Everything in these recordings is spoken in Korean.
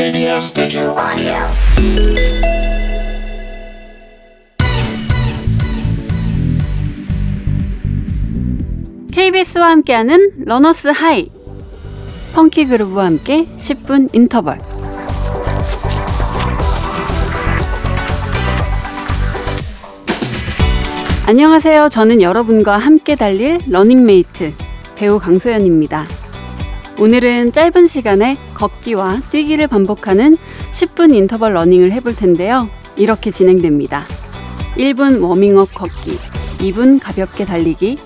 KBS Digital. KBS와 함께하는 runner's high funky groove와 함께 10분 인터벌 안녕하세요. 저는 여러분과 함께 달릴 러닝메이트 배우 강소연입니다. 오늘은 짧은 시간에 걷기와 뛰기를 반복하는 10분 인터벌 러닝을 해볼 텐데요. 이렇게 진행됩니다. 1분 워밍업 걷기, 2분 가볍게 달리기,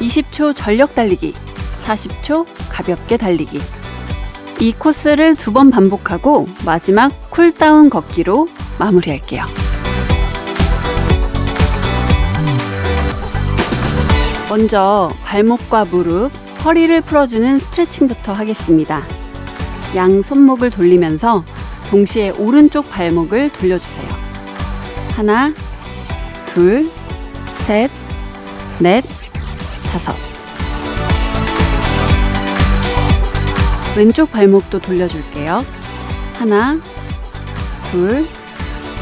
20초 전력 달리기, 40초 가볍게 달리기. 이 코스를 두 번 반복하고 마지막 cool down 걷기로 마무리할게요. 먼저 발목과 무릎, 허리를 풀어주는 스트레칭부터 하겠습니다. 양 손목을 돌리면서 동시에 오른쪽 발목을 돌려주세요. 하나, 둘, 셋, 넷, 다섯. 왼쪽 발목도 돌려줄게요. 하나, 둘,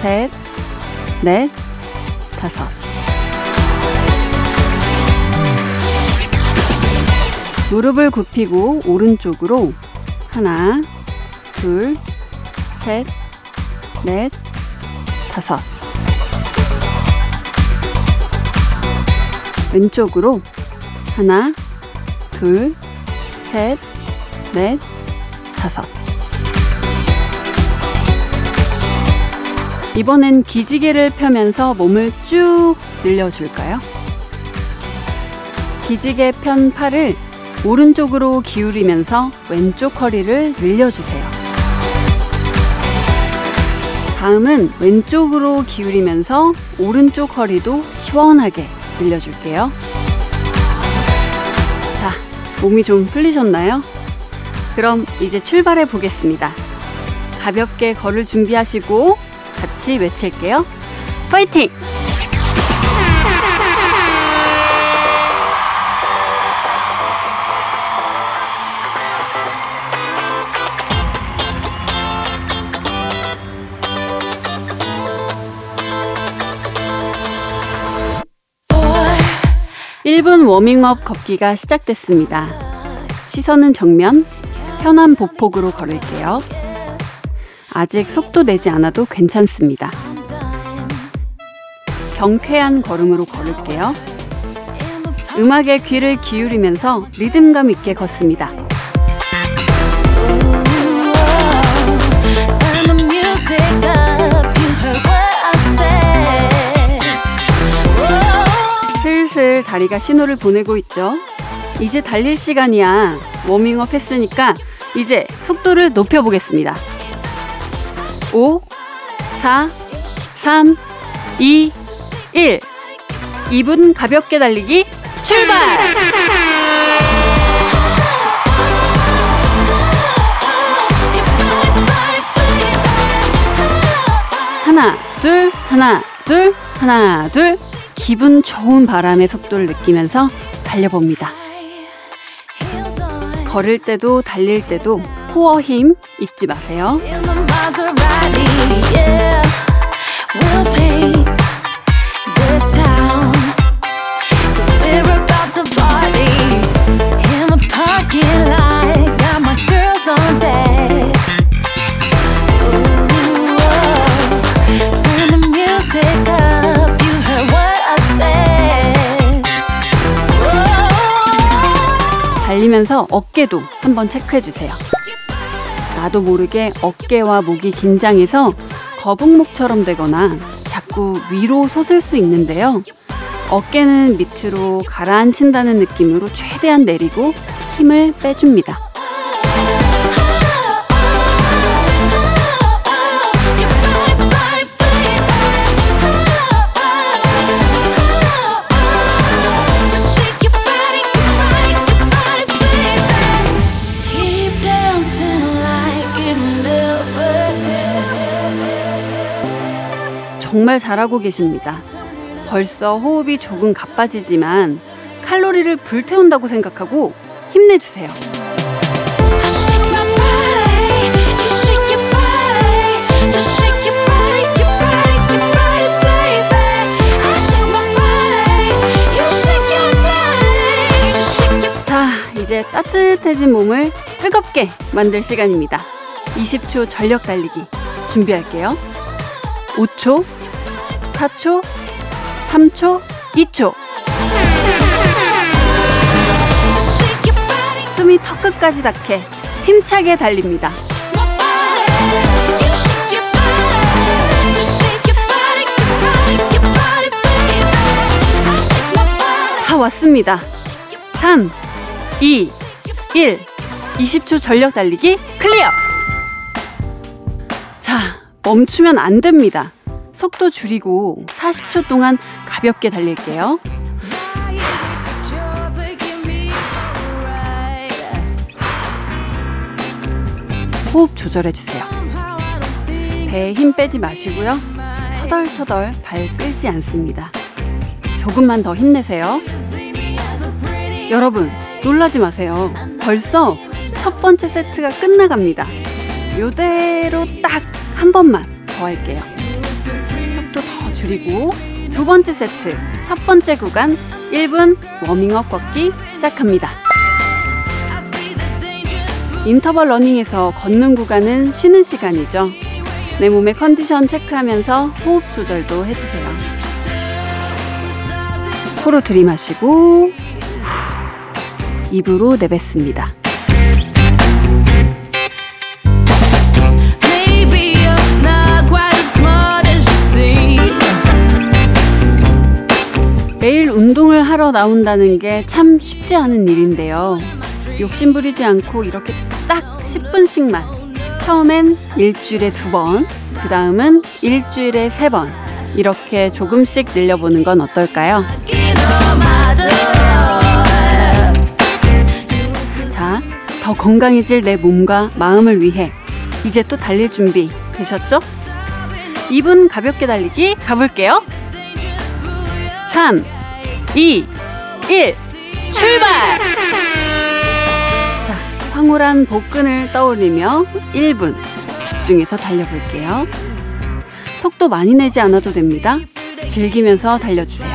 셋, 넷, 다섯. 무릎을 굽히고 오른쪽으로 하나, 둘, 셋, 넷, 다섯. 왼쪽으로 하나, 둘, 셋, 넷, 다섯. 이번엔 기지개를 펴면서 몸을 쭉 늘려줄까요? 기지개 편 팔을 오른쪽으로 기울이면서 왼쪽 허리를 늘려주세요. 다음은 왼쪽으로 기울이면서 오른쪽 허리도 시원하게 늘려줄게요. 자, 몸이 좀 풀리셨나요? 그럼 이제 출발해 보겠습니다. 가볍게 걸을 준비하시고 같이 외칠게요. 파이팅! 1분 워밍업 걷기가 시작됐습니다. 시선은 정면, 편한 보폭으로 걸을게요. 아직 속도 내지 않아도 괜찮습니다. 경쾌한 걸음으로 걸을게요. 음악에 귀를 기울이면서 리듬감 있게 걷습니다. 다리가 신호를 보내고 있죠. 이제 달릴 시간이야. 워밍업 했으니까 이제 속도를 높여보겠습니다. 5, 4, 3, 2, 1. 2분 가볍게 달리기 출발! 하나, 둘, 하나, 둘, 하나, 둘. 기분 좋은 바람의 속도를 느끼면서 달려봅니다. 걸을 때도 달릴 때도 코어 힘 잊지 마세요. 달리면서 어깨도 한번 체크해 주세요. 나도 모르게 어깨와 목이 긴장해서 거북목처럼 되거나 자꾸 위로 솟을 수 있는데요. 어깨는 밑으로 가라앉힌다는 느낌으로 최대한 내리고 힘을 빼줍니다. 정말 잘하고 계십니다. 벌써 호흡이 조금 가빠지지만 칼로리를 불태운다고 생각하고 힘내주세요. 자, 이제 따뜻해진 몸을 뜨겁게 만들 시간입니다. 20초 전력 달리기 준비할게요. 5초 4초, 3초, 2초. 숨이 턱끝까지 닿게 힘차게 달립니다. 다 왔습니다. 3, 2, 1. 20초 전력 달리기 클리어! 자, 멈추면 안 됩니다. 속도 줄이고 40초 동안 가볍게 달릴게요. 호흡 조절해 주세요. 배에 힘 빼지 마시고요. 터덜터덜 발 끌지 않습니다. 조금만 더 힘내세요. 여러분, 놀라지 마세요. 벌써 첫 번째 세트가 끝나갑니다. 요대로 딱 한 번만 더 할게요. 줄이고 두 번째 세트 첫 번째 구간 1분 워밍업 걷기 시작합니다. 인터벌 러닝에서 걷는 구간은 쉬는 시간이죠. 내 몸의 컨디션 체크하면서 호흡 조절도 해주세요. 코로 들이마시고 후, 입으로 내뱉습니다. 나온다는 게 참 쉽지 않은 일인데요. 욕심 부리지 않고 이렇게 딱 10분씩만 처음엔 일주일에 두 번, 그 다음은 일주일에 세 번 이렇게 조금씩 늘려보는 건 어떨까요? 자, 더 건강해질 내 몸과 마음을 위해 이제 또 달릴 준비 되셨죠? 2분 가볍게 달리기 가볼게요. 3, 2, 1, 출발! 자, 황홀한 복근을 떠올리며 1분 집중해서 달려볼게요. 속도 많이 내지 않아도 됩니다. 즐기면서 달려주세요.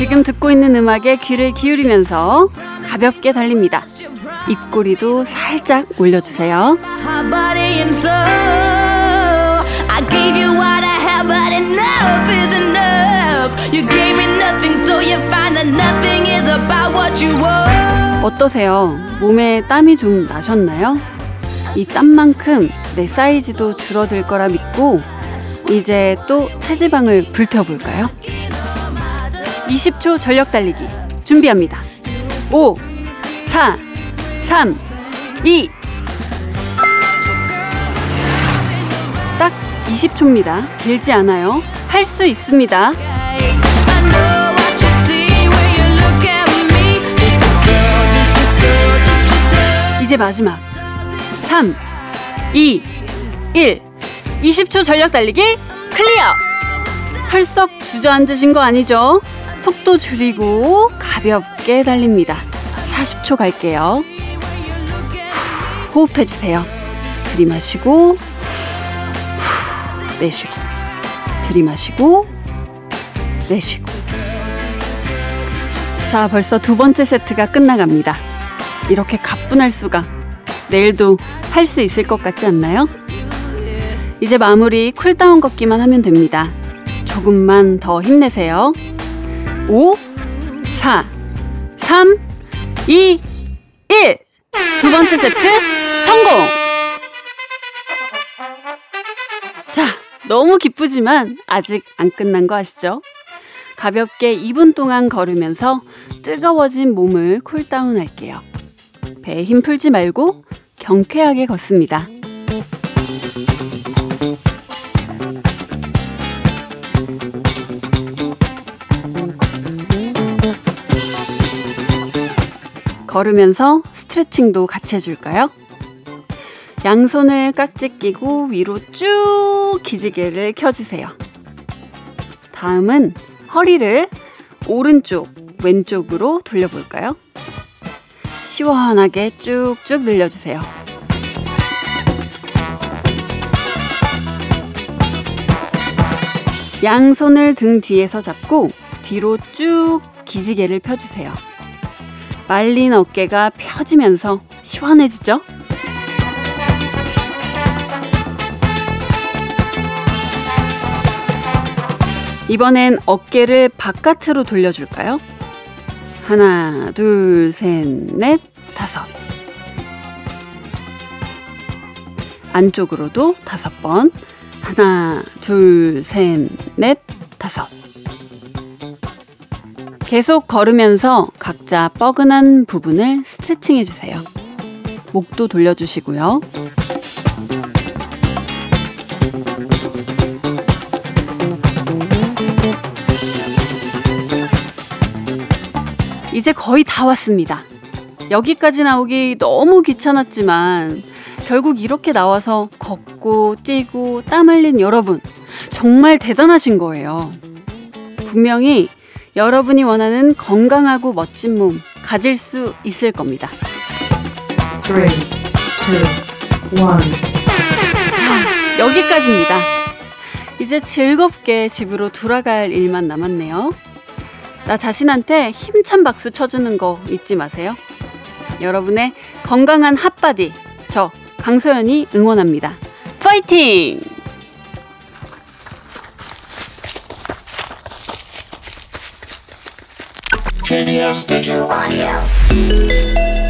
지금 듣고 있는 음악에 귀를 기울이면서 가볍게 달립니다. 입꼬리도 살짝 올려주세요. 어떠세요? 몸에 땀이 좀 나셨나요? 이 땀만큼 내 사이즈도 줄어들 거라 믿고 이제 또 체지방을 불태워볼까요? 20초 전력 달리기 준비합니다. 5, 4, 3, 2, 딱 20초입니다. 길지 않아요. 할 수 있습니다. 이제 마지막 3, 2, 1 20초 전력 달리기 클리어 털썩 주저앉으신 거 아니죠? 속도 줄이고 가볍게 달립니다. 40초 갈게요. 후, 호흡해주세요. 들이마시고 후, 내쉬고. 들이마시고 내쉬고. 자 벌써 두 번째 세트가 끝나갑니다. 이렇게 가뿐할 수가. 내일도 할 수 있을 것 같지 않나요? 이제 마무리 cool down 걷기만 하면 됩니다. 조금만 더 힘내세요. 5, 4, 3, 2, 1. 두 번째 세트 성공! 자, 너무 기쁘지만 아직 안 끝난 거 아시죠? 가볍게 2분 동안 걸으면서 뜨거워진 몸을 cool down 할게요. 배에 힘 풀지 말고 경쾌하게 걷습니다. 걸으면서 스트레칭도 같이 해줄까요? 양손을 깍지 끼고 위로 쭉 기지개를 켜주세요. 다음은 허리를 오른쪽, 왼쪽으로 돌려볼까요? 시원하게 쭉쭉 늘려주세요. 양손을 등 뒤에서 잡고 뒤로 쭉 기지개를 펴주세요. 말린 어깨가 펴지면서 시원해지죠? 이번엔 어깨를 바깥으로 돌려줄까요? 하나, 둘, 셋, 넷, 다섯. 안쪽으로도 다섯 번. 하나, 둘, 셋, 넷, 다섯. 계속 걸으면서 각자 뻐근한 부분을 스트레칭 해주세요. 목도 돌려주시고요. 이제 거의 다 왔습니다. 여기까지 나오기 너무 귀찮았지만 결국 이렇게 나와서 걷고 뛰고 땀 흘린 여러분 정말 대단하신 거예요. 분명히 여러분이 원하는 건강하고 멋진 몸 가질 수 있을 겁니다. three, two, one. 자, 여기까지입니다. 이제 즐겁게 집으로 돌아갈 일만 남았네요. 나 자신한테 힘찬 박수 쳐주는 거 잊지 마세요. 여러분의 건강한 핫바디, 저 강소연이 응원합니다. 파이팅! TBS Digital Audio.